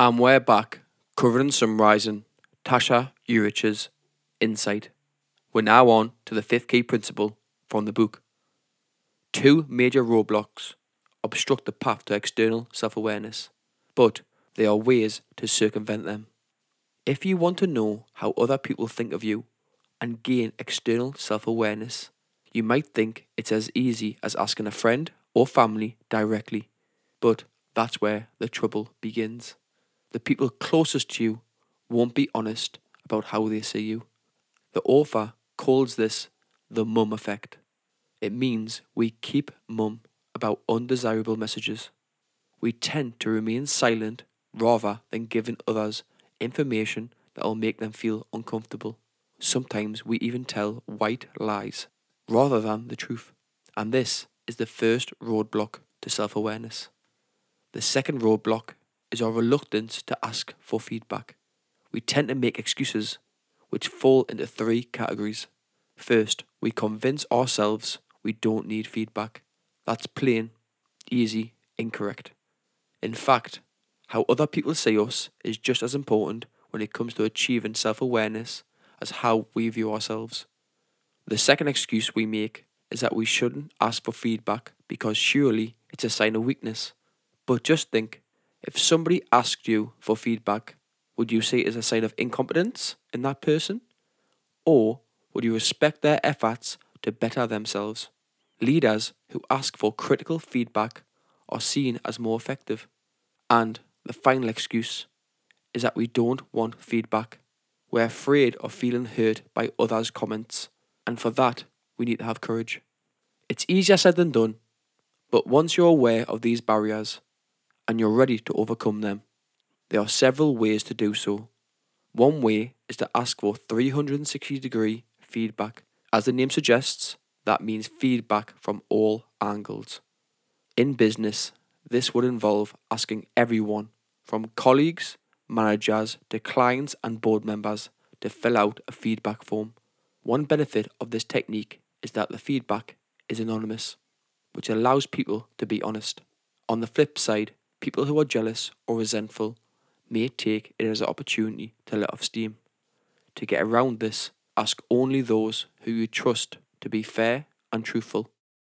And we're back, covering summarising Tasha Eurich's insight. We're now on to the fifth key principle from the book. Two major roadblocks obstruct the path to external self awareness, but there are ways to circumvent them. If you want to know how other people think of you and gain external self awareness, you might think it's as easy as asking a friend or family directly, but that's where the trouble begins. The people closest to you won't be honest about how they see you. The author calls this the mum effect. It means we keep mum about undesirable messages. We tend to remain silent rather than giving others information that will make them feel uncomfortable. Sometimes we even tell white lies rather than the truth. And this is the first roadblock to self awareness. The second roadblock is our reluctance to ask for feedback. We tend to make excuses, which fall into three categories. First, we convince ourselves we don't need feedback. That's plain, easy, incorrect. In fact, how other people see us is just as important when it comes to achieving self awareness as how we view ourselves. The second excuse we make is that we shouldn't ask for feedback because surely it's a sign of weakness. But just think if somebody asked you for feedback, would you say it is a sign of incompetence in that person? Or would you respect their efforts to better themselves? Leaders who ask for critical feedback are seen as more effective. And the final excuse is that we don't want feedback. We're afraid of feeling hurt by others' comments, and for that, we need to have courage. It's easier said than done, but once you're aware of these barriers and you're ready to overcome them, there are several ways to do so. One way is to ask for 360 degree feedback. As the name suggests, that means feedback from all angles. In business, this would involve asking everyone, from colleagues, managers to clients and board members, to fill out a feedback form. One benefit of this technique is that the feedback is anonymous, which allows people to be honest. On the flip side, people who are jealous or resentful may take it as an opportunity to let off steam. To get around this, ask only those who you trust to be fair and truthful.